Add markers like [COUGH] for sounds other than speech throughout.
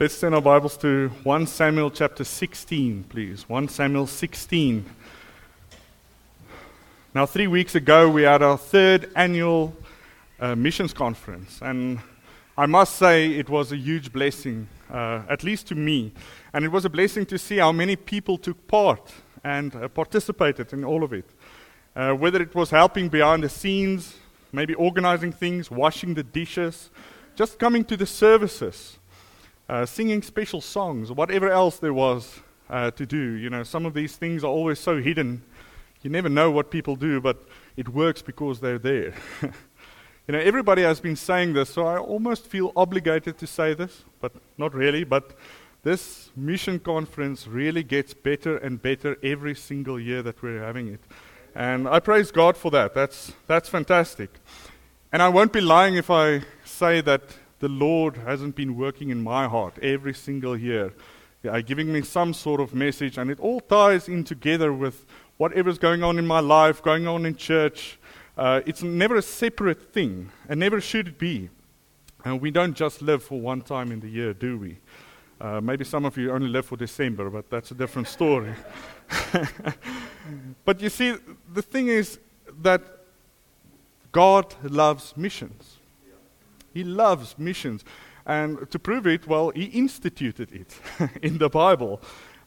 Let's turn our Bibles to 1 Samuel chapter 16, please. 1 Samuel 16. Now, three weeks ago, we had our third annual uh, missions conference, and I must say it was a huge blessing, uh, at least to me. And it was a blessing to see how many people took part and uh, participated in all of it. Uh, whether it was helping behind the scenes, maybe organizing things, washing the dishes, just coming to the services, uh, singing special songs, whatever else there was uh, to do. You know, some of these things are always so hidden. You never know what people do, but it works because they're there. [LAUGHS] you know, everybody has been saying this, so I almost feel obligated to say this, but not really. But this mission conference really gets better and better every single year that we're having it. And I praise God for that. That's, that's fantastic. And I won't be lying if I say that the Lord hasn't been working in my heart every single year, giving me some sort of message, and it all ties in together with whatever's going on in my life, going on in church. Uh, it's never a separate thing, and never should it be. And we don't just live for one time in the year, do we? Uh, maybe some of you only live for December, but that's a different [LAUGHS] story. [LAUGHS] but you see, the thing is that God loves missions. He loves missions. And to prove it, well, he instituted it [LAUGHS] in the Bible.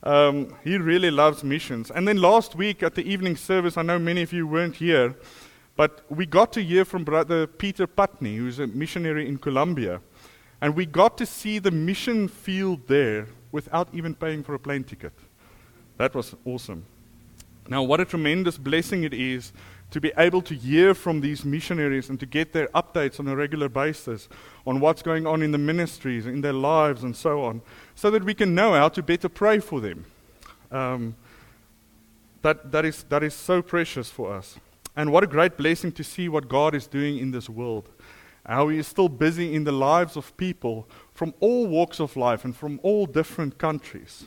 Um, he really loves missions. And then last week at the evening service, I know many of you weren't here, but we got to hear from Brother Peter Putney, who's a missionary in Colombia. And we got to see the mission field there without even paying for a plane ticket. That was awesome. Now, what a tremendous blessing it is to be able to hear from these missionaries and to get their updates on a regular basis on what's going on in the ministries, in their lives, and so on, so that we can know how to better pray for them. Um, that, that, is, that is so precious for us. And what a great blessing to see what God is doing in this world. How He is still busy in the lives of people from all walks of life and from all different countries.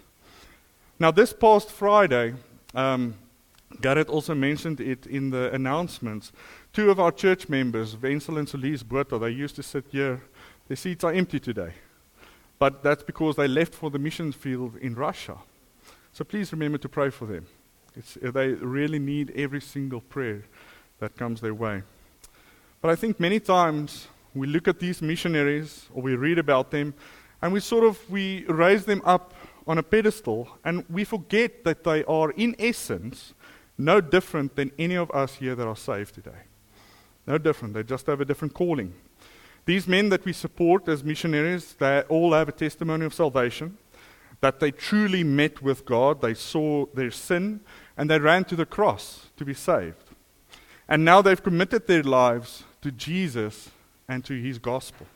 Now, this past Friday, um, Garrett also mentioned it in the announcements. Two of our church members, Wenzel and Solis Bota, they used to sit here. Their seats are empty today. But that's because they left for the mission field in Russia. So please remember to pray for them. It's, uh, they really need every single prayer that comes their way. But I think many times we look at these missionaries or we read about them and we sort of we raise them up on a pedestal and we forget that they are in essence no different than any of us here that are saved today. No different. They just have a different calling. These men that we support as missionaries, they all have a testimony of salvation, that they truly met with God, they saw their sin, and they ran to the cross to be saved. And now they've committed their lives to Jesus and to his gospel.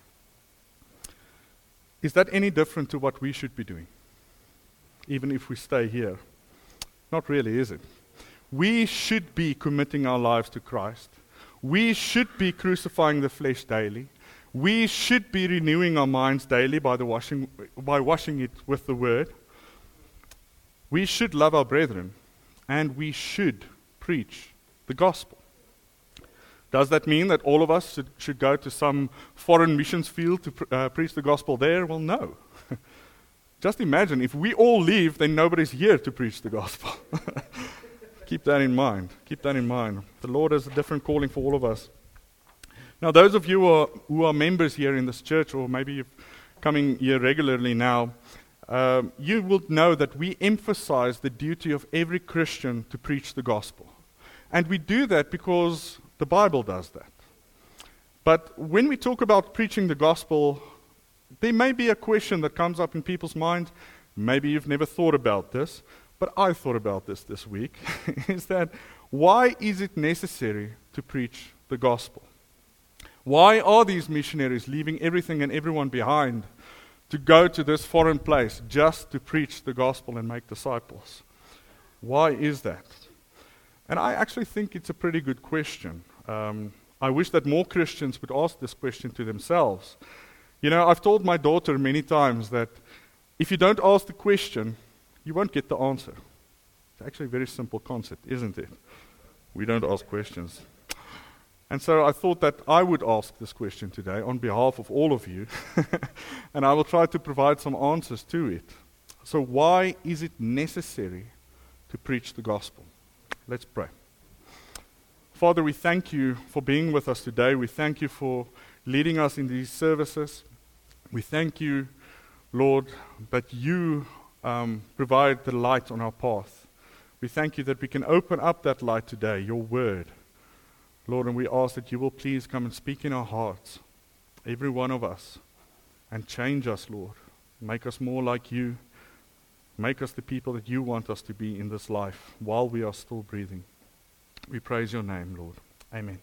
Is that any different to what we should be doing? Even if we stay here? Not really, is it? We should be committing our lives to Christ. We should be crucifying the flesh daily. We should be renewing our minds daily by, the washing, by washing it with the word. We should love our brethren, and we should preach the gospel. Does that mean that all of us should, should go to some foreign missions field to uh, preach the gospel there? Well, no. [LAUGHS] Just imagine if we all leave, then nobody's here to preach the gospel. [LAUGHS] Keep that in mind. Keep that in mind. The Lord has a different calling for all of us. Now, those of you who are, who are members here in this church, or maybe you're coming here regularly now, um, you will know that we emphasize the duty of every Christian to preach the gospel. And we do that because the Bible does that. But when we talk about preaching the gospel, there may be a question that comes up in people's minds. Maybe you've never thought about this but I thought about this this week, [LAUGHS] is that why is it necessary to preach the gospel? Why are these missionaries leaving everything and everyone behind to go to this foreign place just to preach the gospel and make disciples? Why is that? And I actually think it's a pretty good question. Um, I wish that more Christians would ask this question to themselves. You know, I've told my daughter many times that if you don't ask the question, you won't get the answer. It's actually a very simple concept, isn't it? We don't ask questions. And so I thought that I would ask this question today on behalf of all of you, [LAUGHS] and I will try to provide some answers to it. So, why is it necessary to preach the gospel? Let's pray. Father, we thank you for being with us today. We thank you for leading us in these services. We thank you, Lord, that you um, provide the light on our path. We thank you that we can open up that light today, your word. Lord, and we ask that you will please come and speak in our hearts, every one of us, and change us, Lord. Make us more like you. Make us the people that you want us to be in this life while we are still breathing. We praise your name, Lord. Amen.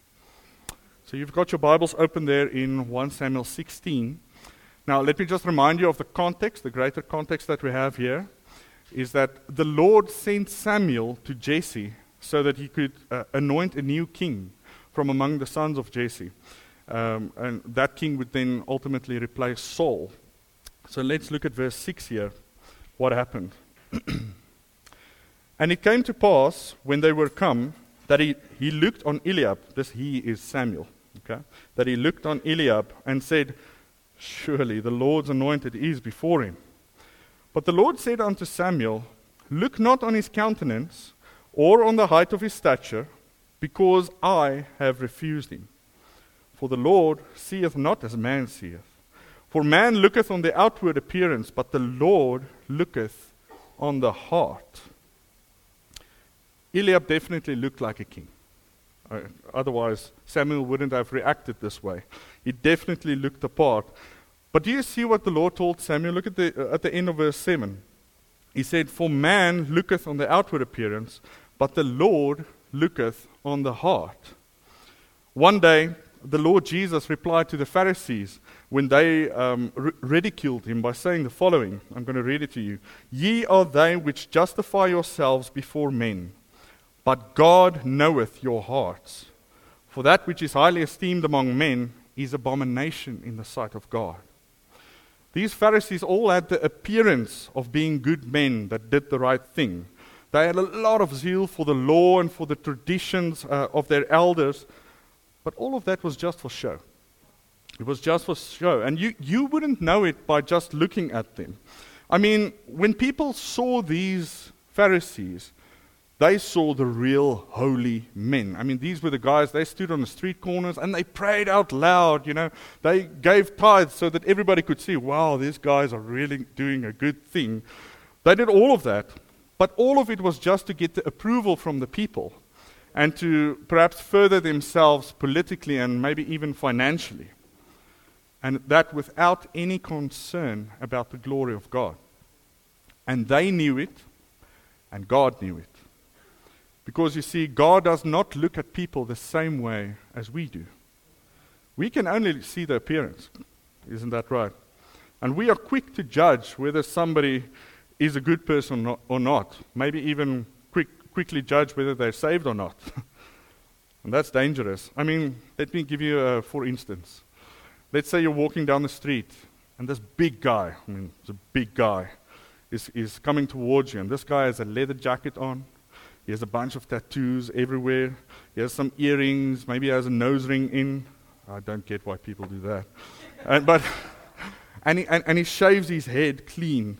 So you've got your Bibles open there in 1 Samuel 16. Now, let me just remind you of the context, the greater context that we have here is that the Lord sent Samuel to Jesse so that he could uh, anoint a new king from among the sons of Jesse. Um, and that king would then ultimately replace Saul. So let's look at verse 6 here. What happened? [CLEARS THROAT] and it came to pass when they were come that he, he looked on Eliab. This he is Samuel. Okay? That he looked on Eliab and said, Surely the Lord's anointed is before him. But the Lord said unto Samuel, Look not on his countenance, or on the height of his stature, because I have refused him. For the Lord seeth not as man seeth. For man looketh on the outward appearance, but the Lord looketh on the heart. Eliab definitely looked like a king. Uh, otherwise, Samuel wouldn't have reacted this way. He definitely looked the part. But do you see what the Lord told Samuel? Look at the, uh, at the end of verse 7. He said, For man looketh on the outward appearance, but the Lord looketh on the heart. One day, the Lord Jesus replied to the Pharisees when they um, r- ridiculed him by saying the following I'm going to read it to you. Ye are they which justify yourselves before men, but God knoweth your hearts. For that which is highly esteemed among men is abomination in the sight of God. These Pharisees all had the appearance of being good men that did the right thing. They had a lot of zeal for the law and for the traditions uh, of their elders, but all of that was just for show. It was just for show. And you, you wouldn't know it by just looking at them. I mean, when people saw these Pharisees, they saw the real holy men. I mean, these were the guys, they stood on the street corners and they prayed out loud, you know. They gave tithes so that everybody could see, wow, these guys are really doing a good thing. They did all of that. But all of it was just to get the approval from the people and to perhaps further themselves politically and maybe even financially. And that without any concern about the glory of God. And they knew it, and God knew it. Because you see, God does not look at people the same way as we do. We can only see the appearance. Isn't that right? And we are quick to judge whether somebody is a good person or not. Maybe even quick, quickly judge whether they're saved or not. [LAUGHS] and that's dangerous. I mean, let me give you a for instance. Let's say you're walking down the street and this big guy, I mean, it's a big guy, is, is coming towards you. And this guy has a leather jacket on. He has a bunch of tattoos everywhere. He has some earrings. Maybe he has a nose ring in. I don't get why people do that. [LAUGHS] and, but, and, he, and, and he shaves his head clean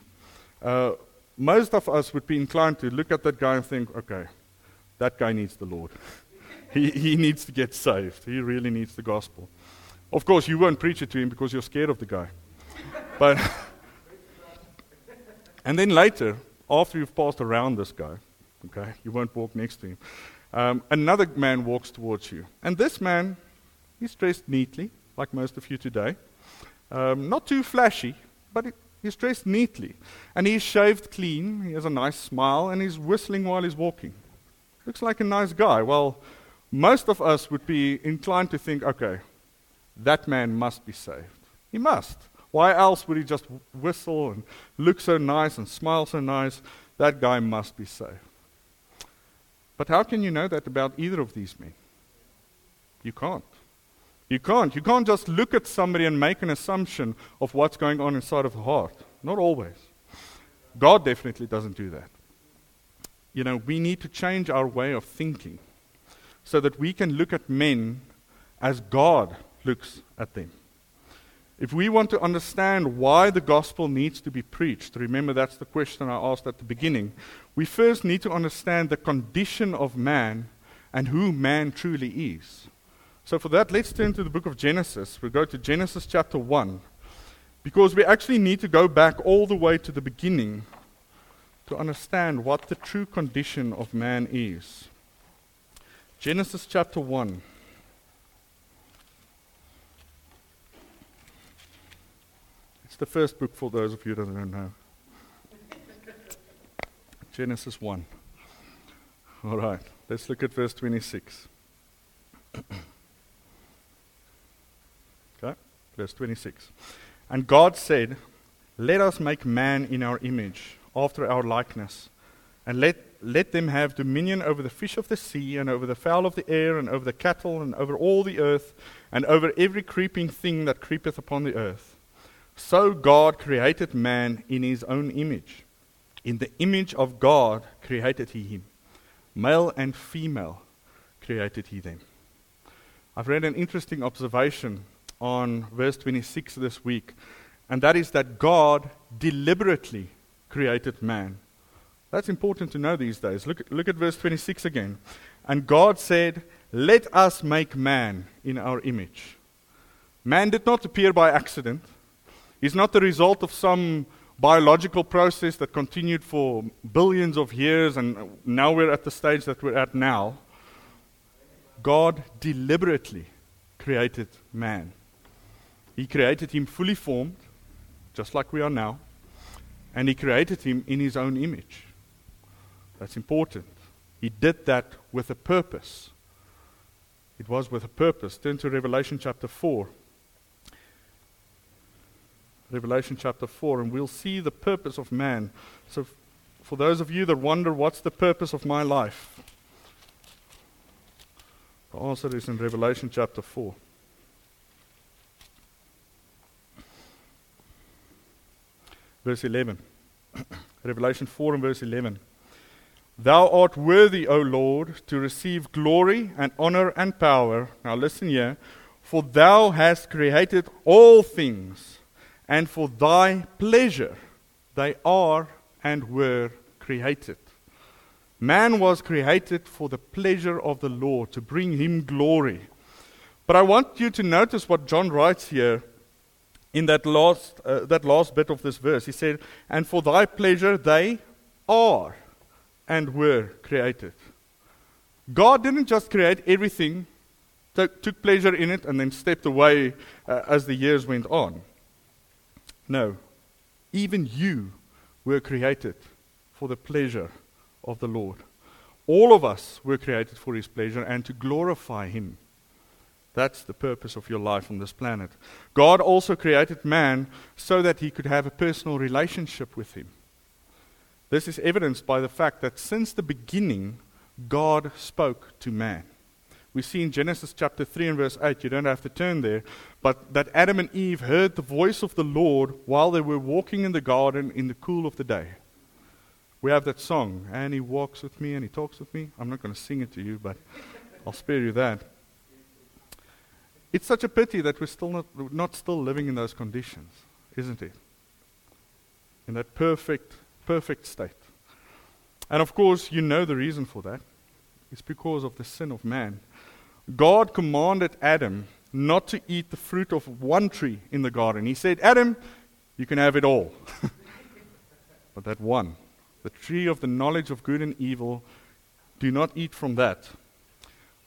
uh, most of us would be inclined to look at that guy and think, okay, that guy needs the Lord. [LAUGHS] he, he needs to get saved. He really needs the gospel. Of course, you won't preach it to him because you're scared of the guy. but, [LAUGHS] and then later, after you've passed around this guy, okay, you won't walk next to him, um, another man walks towards you. And this man, he's dressed neatly, like most of you today. Um, not too flashy, but He's dressed neatly. And he's shaved clean. He has a nice smile. And he's whistling while he's walking. Looks like a nice guy. Well, most of us would be inclined to think, okay, that man must be saved. He must. Why else would he just whistle and look so nice and smile so nice? That guy must be saved. But how can you know that about either of these men? You can't. You can't. You can't just look at somebody and make an assumption of what's going on inside of the heart. Not always. God definitely doesn't do that. You know, we need to change our way of thinking so that we can look at men as God looks at them. If we want to understand why the gospel needs to be preached, remember that's the question I asked at the beginning, we first need to understand the condition of man and who man truly is. So, for that, let's turn to the book of Genesis. We go to Genesis chapter 1, because we actually need to go back all the way to the beginning to understand what the true condition of man is. Genesis chapter 1. The first book for those of you that don't know. Genesis 1. All right, let's look at verse 26. [COUGHS] okay, verse 26. And God said, Let us make man in our image, after our likeness, and let, let them have dominion over the fish of the sea, and over the fowl of the air, and over the cattle, and over all the earth, and over every creeping thing that creepeth upon the earth. So God created man in his own image. In the image of God created he him. Male and female created he them. I've read an interesting observation on verse 26 this week, and that is that God deliberately created man. That's important to know these days. Look, look at verse 26 again. And God said, Let us make man in our image. Man did not appear by accident is not the result of some biological process that continued for billions of years and now we're at the stage that we're at now. God deliberately created man. He created him fully formed, just like we are now, and he created him in his own image. That's important. He did that with a purpose. It was with a purpose. Turn to Revelation chapter 4. Revelation chapter 4, and we'll see the purpose of man. So, for those of you that wonder, what's the purpose of my life? The answer is in Revelation chapter 4. Verse 11. [CLEARS THROAT] Revelation 4 and verse 11. Thou art worthy, O Lord, to receive glory and honor and power. Now listen here. For thou hast created all things and for thy pleasure they are and were created. Man was created for the pleasure of the Lord, to bring him glory. But I want you to notice what John writes here in that last, uh, that last bit of this verse. He said, And for thy pleasure they are and were created. God didn't just create everything, t- took pleasure in it, and then stepped away uh, as the years went on. No, even you were created for the pleasure of the Lord. All of us were created for His pleasure and to glorify Him. That's the purpose of your life on this planet. God also created man so that he could have a personal relationship with him. This is evidenced by the fact that since the beginning, God spoke to man we see in Genesis chapter 3 and verse 8, you don't have to turn there, but that Adam and Eve heard the voice of the Lord while they were walking in the garden in the cool of the day. We have that song, and he walks with me and he talks with me. I'm not going to sing it to you, but I'll spare you that. It's such a pity that we're still not, not still living in those conditions, isn't it? In that perfect, perfect state. And of course, you know the reason for that. It's because of the sin of man. God commanded Adam not to eat the fruit of one tree in the garden. He said, Adam, you can have it all. [LAUGHS] but that one, the tree of the knowledge of good and evil, do not eat from that.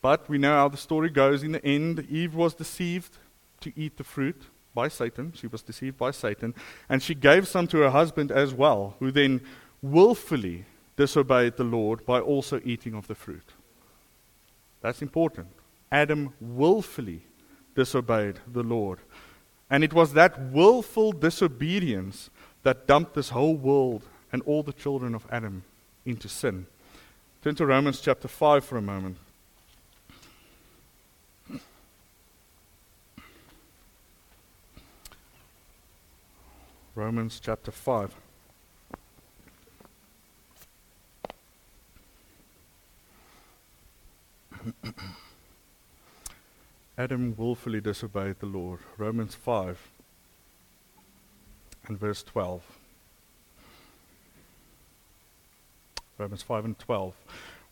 But we know how the story goes. In the end, Eve was deceived to eat the fruit by Satan. She was deceived by Satan. And she gave some to her husband as well, who then willfully disobeyed the Lord by also eating of the fruit. That's important. Adam willfully disobeyed the Lord. And it was that willful disobedience that dumped this whole world and all the children of Adam into sin. Turn to Romans chapter 5 for a moment. Romans chapter 5. [CLEARS THROAT] Adam willfully disobeyed the Lord. Romans 5 and verse 12. Romans 5 and 12.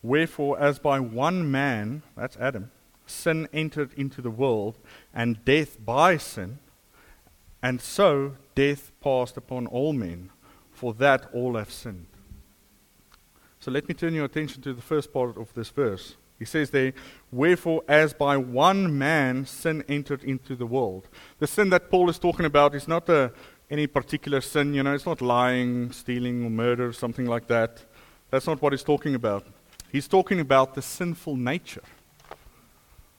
Wherefore, as by one man, that's Adam, sin entered into the world, and death by sin, and so death passed upon all men, for that all have sinned. So let me turn your attention to the first part of this verse. He says there, Wherefore, as by one man sin entered into the world. The sin that Paul is talking about is not a, any particular sin, you know, it's not lying, stealing, or murder, something like that. That's not what he's talking about. He's talking about the sinful nature,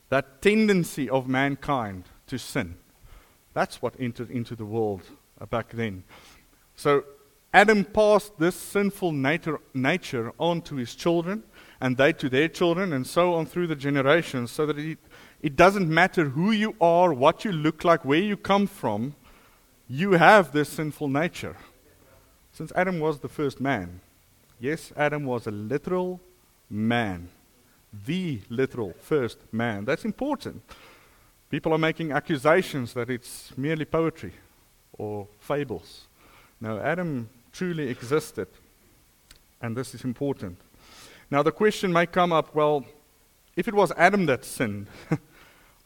that tendency of mankind to sin. That's what entered into the world uh, back then. So Adam passed this sinful nature, nature on to his children, and they to their children, and so on through the generations, so that it, it doesn't matter who you are, what you look like, where you come from, you have this sinful nature. Since Adam was the first man, yes, Adam was a literal man, the literal first man. That's important. People are making accusations that it's merely poetry or fables. No, Adam truly existed. And this is important. Now, the question may come up well, if it was Adam that sinned, [LAUGHS]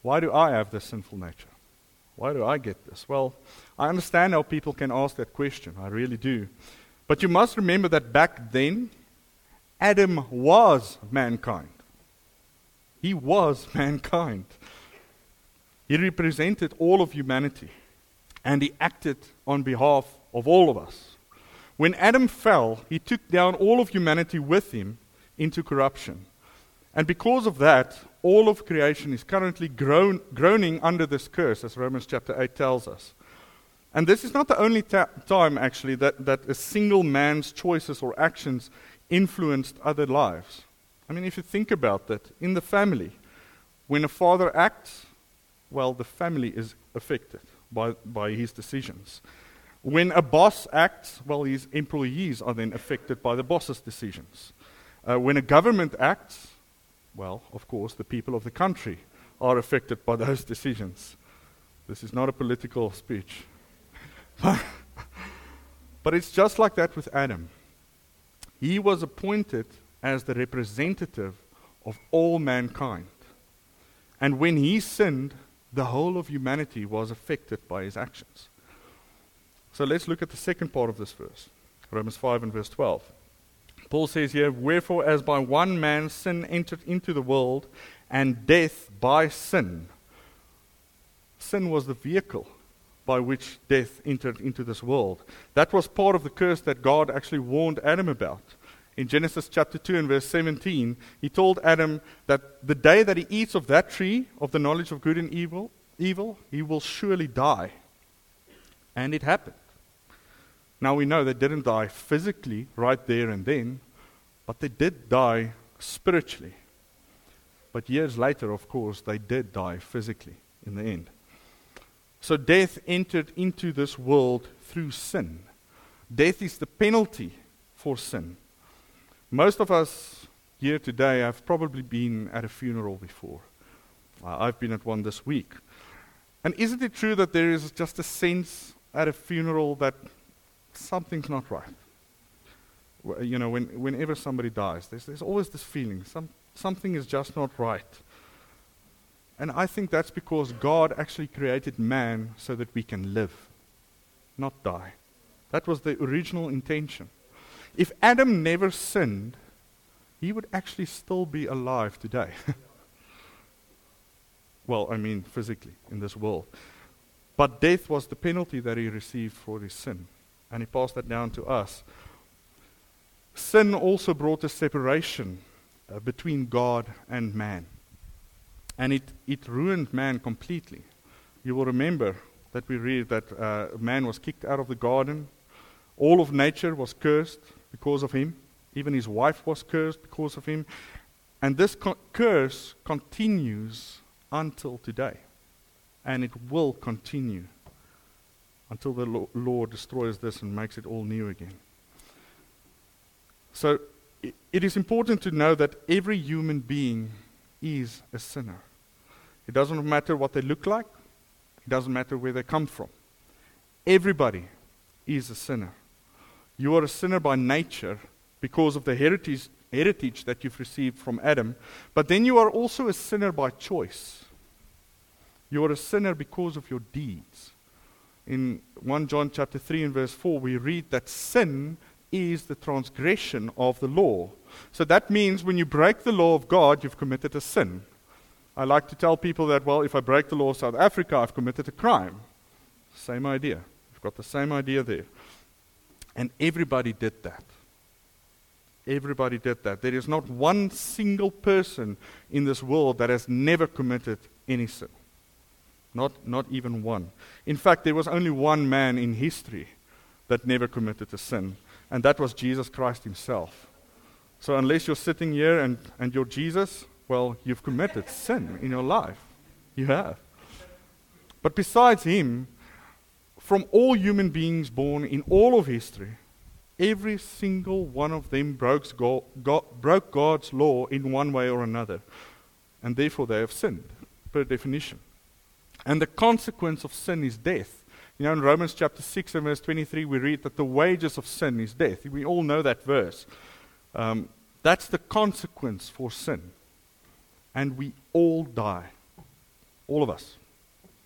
why do I have this sinful nature? Why do I get this? Well, I understand how people can ask that question. I really do. But you must remember that back then, Adam was mankind. He was [LAUGHS] mankind. He represented all of humanity, and he acted on behalf of all of us. When Adam fell, he took down all of humanity with him into corruption. And because of that, all of creation is currently groan, groaning under this curse, as Romans chapter 8 tells us. And this is not the only ta- time, actually, that, that a single man's choices or actions influenced other lives. I mean, if you think about that, in the family, when a father acts, well, the family is affected by, by his decisions. When a boss acts, well, his employees are then affected by the boss's decisions. Uh, when a government acts, well, of course, the people of the country are affected by those [LAUGHS] decisions. This is not a political speech. [LAUGHS] but it's just like that with Adam. He was appointed as the representative of all mankind. And when he sinned, the whole of humanity was affected by his actions. So let's look at the second part of this verse, Romans 5 and verse 12. Paul says here, Wherefore, as by one man sin entered into the world, and death by sin. Sin was the vehicle by which death entered into this world. That was part of the curse that God actually warned Adam about. In Genesis chapter 2 and verse 17, he told Adam that the day that he eats of that tree of the knowledge of good and evil, evil, he will surely die. And it happened. Now we know they didn't die physically right there and then, but they did die spiritually. But years later, of course, they did die physically in the end. So death entered into this world through sin. Death is the penalty for sin. Most of us here today have probably been at a funeral before. I've been at one this week. And isn't it true that there is just a sense at a funeral that something's not right. You know, when, whenever somebody dies, there's, there's always this feeling some, something is just not right. And I think that's because God actually created man so that we can live, not die. That was the original intention. If Adam never sinned, he would actually still be alive today. [LAUGHS] well, I mean, physically, in this world. But death was the penalty that he received for his sin and he passed that down to us. Sin also brought a separation uh, between God and man. And it, it ruined man completely. You will remember that we read that uh, man was kicked out of the garden. All of nature was cursed because of him. Even his wife was cursed because of him. And this co- curse continues until today. And it will continue until the Lord destroys this and makes it all new again. So it is important to know that every human being is a sinner. It doesn't matter what they look like, it doesn't matter where they come from. Everybody is a sinner. You are a sinner by nature because of the heritage, heritage that you've received from Adam, but then you are also a sinner by choice. You are a sinner because of your deeds. In 1 John chapter 3 and verse 4, we read that sin is the transgression of the law. So that means when you break the law of God, you've committed a sin. I like to tell people that, well, if I break the law of South Africa, I've committed a crime. Same idea. We've got the same idea there. And everybody did that. Everybody did that. There is not one single person in this world that has never committed any sin. Not, not even one. In fact, there was only one man in history that never committed a sin, and that was Jesus Christ himself. So, unless you're sitting here and, and you're Jesus, well, you've committed sin in your life. You have. But besides him, from all human beings born in all of history, every single one of them broke, God, God, broke God's law in one way or another. And therefore they have sinned, per definition. And the consequence of sin is death. You know, in Romans chapter 6 and verse 23, we read that the wages of sin is death. We all know that verse. Um, that's the consequence for sin and we all die. All of us.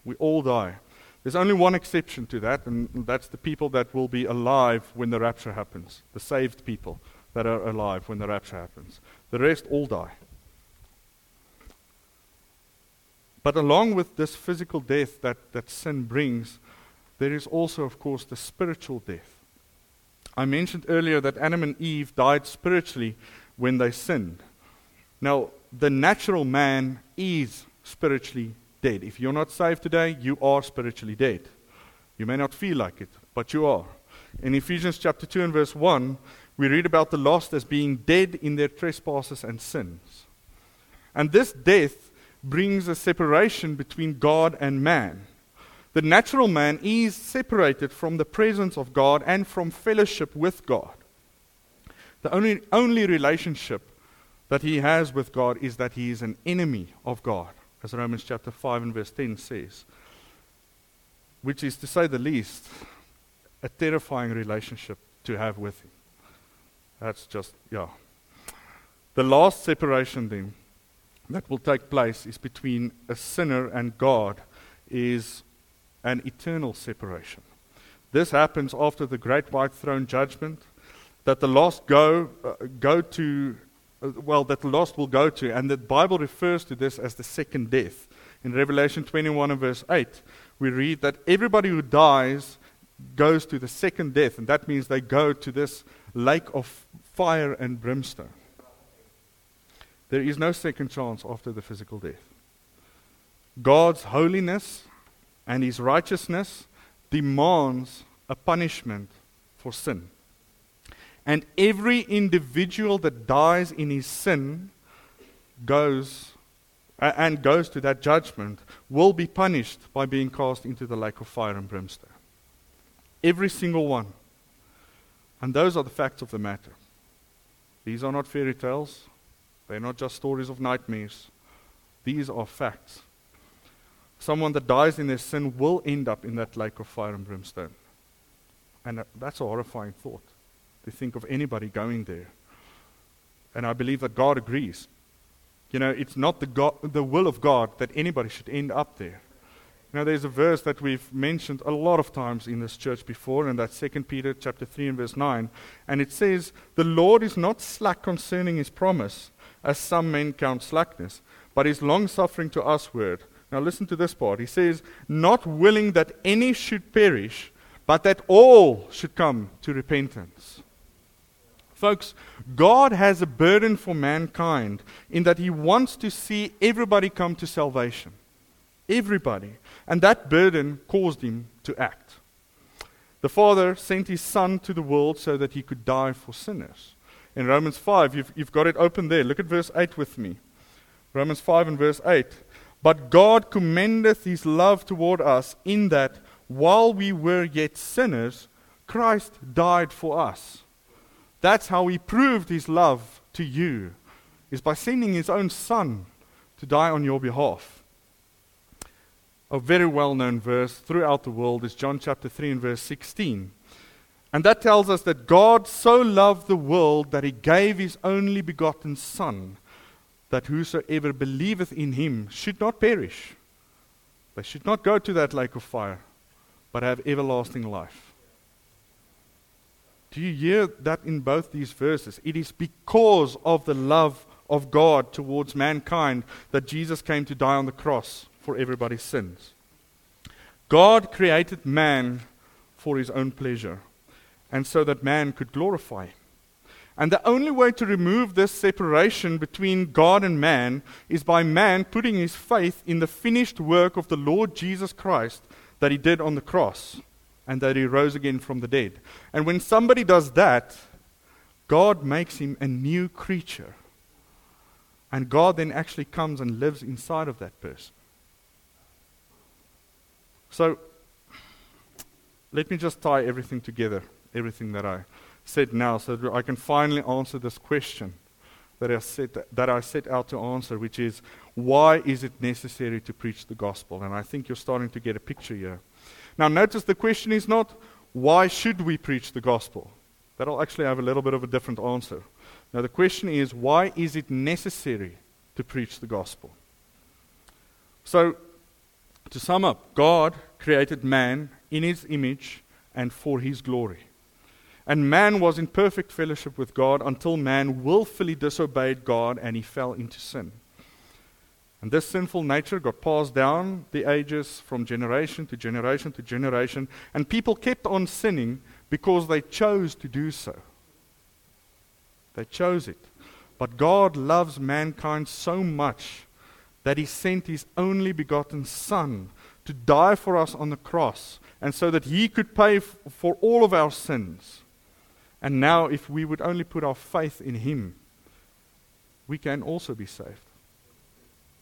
We all die. There's only one exception to that, and that's the people that will be alive when the rapture happens. The saved people that are alive when the rapture happens. The rest all die. But along with this physical death that, that sin brings, there is also, of course, the spiritual death. I mentioned earlier that Adam and Eve died spiritually when they sinned. Now, the natural man is spiritually dead. If you're not saved today, you are spiritually dead. You may not feel like it, but you are. In Ephesians chapter 2 and verse 1, we read about the lost as being dead in their trespasses and sins. And this death brings a separation between God and man. The natural man is separated from the presence of God and from fellowship with God. The only, only relationship that he has with God is that he is an enemy of God, as Romans chapter 5 and verse 10 says, which is, to say the least, a terrifying relationship to have with him. That's just, yeah. The last separation then that will take place is between a sinner and God is an eternal separation. This happens after the great white throne judgment that the lost go uh, go to uh, well, that the lost will go to. And the Bible refers to this as the second death. In Revelation 21 and verse 8, we read that everybody who dies goes to the second death, and that means they go to this lake of fire and brimstone. There is no second chance after the physical death. God's holiness and his righteousness demands a punishment for sin. And every individual that dies in his sin goes uh, and goes to that judgment will be punished by being cast into the lake of fire and brimstone. Every single one. And those are the facts of the matter. These are not fairy tales. They're not just stories of nightmares. These are facts. Someone that dies in their sin will end up in that lake of fire and brimstone. And that's a horrifying thought to think of anybody going there. And I believe that God agrees. You know, it's not the, God, the will of God that anybody should end up there. You know, there's a verse that we've mentioned a lot of times in this church before, and that's 2 Peter chapter 3 and verse 9. And it says, The Lord is not slack concerning his promise, as some men count slackness, but is long suffering to usward. Now listen to this part. He says, Not willing that any should perish, but that all should come to repentance. Folks, God has a burden for mankind in that He wants to see everybody come to salvation. Everybody. And that burden caused Him to act. The Father sent His Son to the world so that He could die for sinners. In Romans 5, you've, you've got it open there. Look at verse 8 with me. Romans 5 and verse 8. But God commendeth His love toward us in that while we were yet sinners, Christ died for us. That's how he proved his love to you, is by sending his own son to die on your behalf. a very well known verse throughout the world is John chapter 3 and verse 16. And that tells us that God so loved the world that he gave his only begotten Son, that whosoever believeth in him should not perish. They should not go to that lake of fire, but have everlasting life. Do you hear that in both these verses? It is because of the love of God towards mankind that Jesus came to die on the cross for everybody's sins. God created man for his own pleasure, and so that man could glorify him. And the only way to remove this separation between God and man is by man putting his faith in the finished work of the Lord Jesus Christ that he did on the cross and that he rose again from the dead. And when somebody does that, God makes him a new creature. And God then actually comes and lives inside of that person. So, let me just tie everything together, everything that I said now, so that I can finally answer this question that I, set, that I set out to answer, which is why is it necessary to preach the gospel? And I think you're starting to get a picture here. Now, notice the question is not why should we preach the gospel? That'll actually have a little bit of a different answer. Now, the question is why is it necessary to preach the gospel? So, to sum up, God created man in his image and for his glory. And man was in perfect fellowship with God until man willfully disobeyed God and he fell into sin. And this sinful nature got passed down the ages from generation to generation to generation, and people kept on sinning because they chose to do so. They chose it. But God loves mankind so much that he sent his only begotten Son to die for us on the cross, and so that he could pay f- for all of our sins. And now, if we would only put our faith in him, we can also be saved.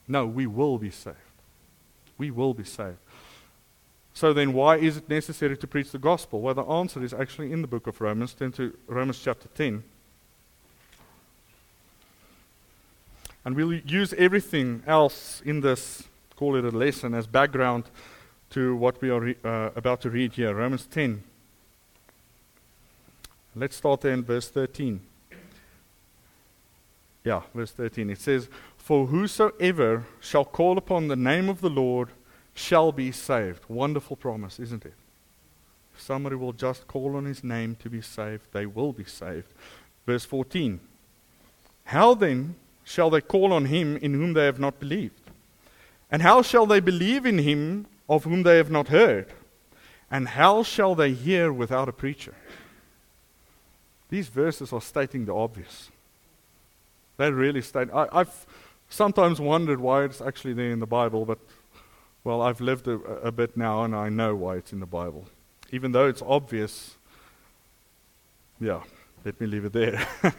No, we will be saved. We will be saved. So then, why is it necessary to preach the gospel? Well, the answer is actually in the book of Romans. Turn to Romans chapter 10. And we'll use everything else in this, call it a lesson, as background to what we are re- uh, about to read here. Romans 10. Let's start there in verse 13. Yeah, verse 13. It says, For whosoever shall call upon the name of the Lord shall be saved. Wonderful promise, isn't it? If somebody will just call on his name to be saved, they will be saved. Verse 14. How then shall they call on him in whom they have not believed? And how shall they believe in him of whom they have not heard? And how shall they hear without a preacher? These verses are stating the obvious. They really state. I, have sometimes wondered why it's actually there in the Bible, but well, I've lived a, a bit now and I know why it's in the Bible. Even though it's obvious, yeah, let me leave it there. [LAUGHS]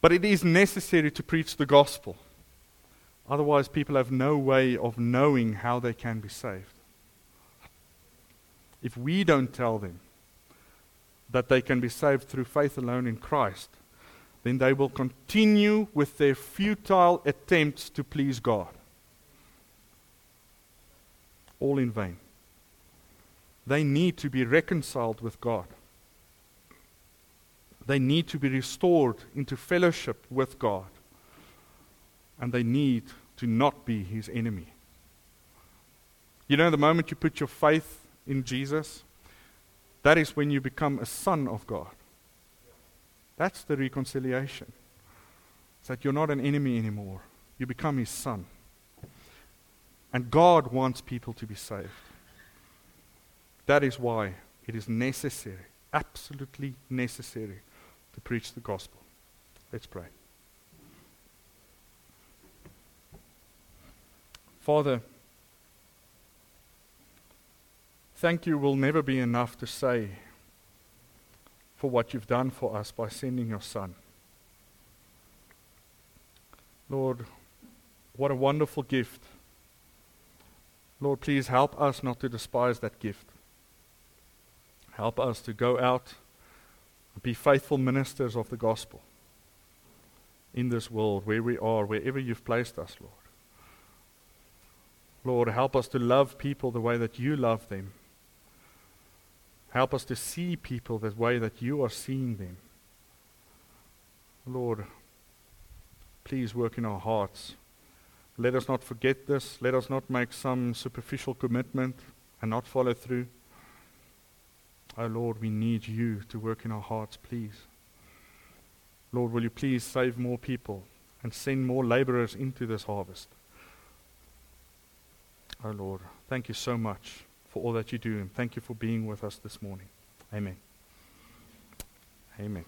but it is necessary to preach the gospel. Otherwise, people have no way of knowing how they can be saved. If we don't tell them that they can be saved through faith alone in Christ, then they will continue with their futile attempts to please God. All in vain. They need to be reconciled with God. They need to be restored into fellowship with God. And they need to not be his enemy. You know, the moment you put your faith in Jesus, that is when you become a son of God. That's the reconciliation. It's that you're not an enemy anymore. You become his son. And God wants people to be saved. That is why it is necessary, absolutely necessary, to preach the gospel. Let's pray. Father, thank you will never be enough to say for what you've done for us by sending your Son. Lord, what a wonderful gift. Lord, please help us not to despise that gift. Help us to go out and be faithful ministers of the gospel in this world, where we are, wherever you've placed us, Lord. Lord, help us to love people the way that you love them. Help us to see people the way that you are seeing them. Lord, please work in our hearts. Let us not forget this. Let us not make some superficial commitment and not follow through. Oh Lord, we need you to work in our hearts, please. Lord, will you please save more people and send more laborers into this harvest? Oh Lord, thank you so much for all that you do, and thank you for being with us this morning. Amen. Amen.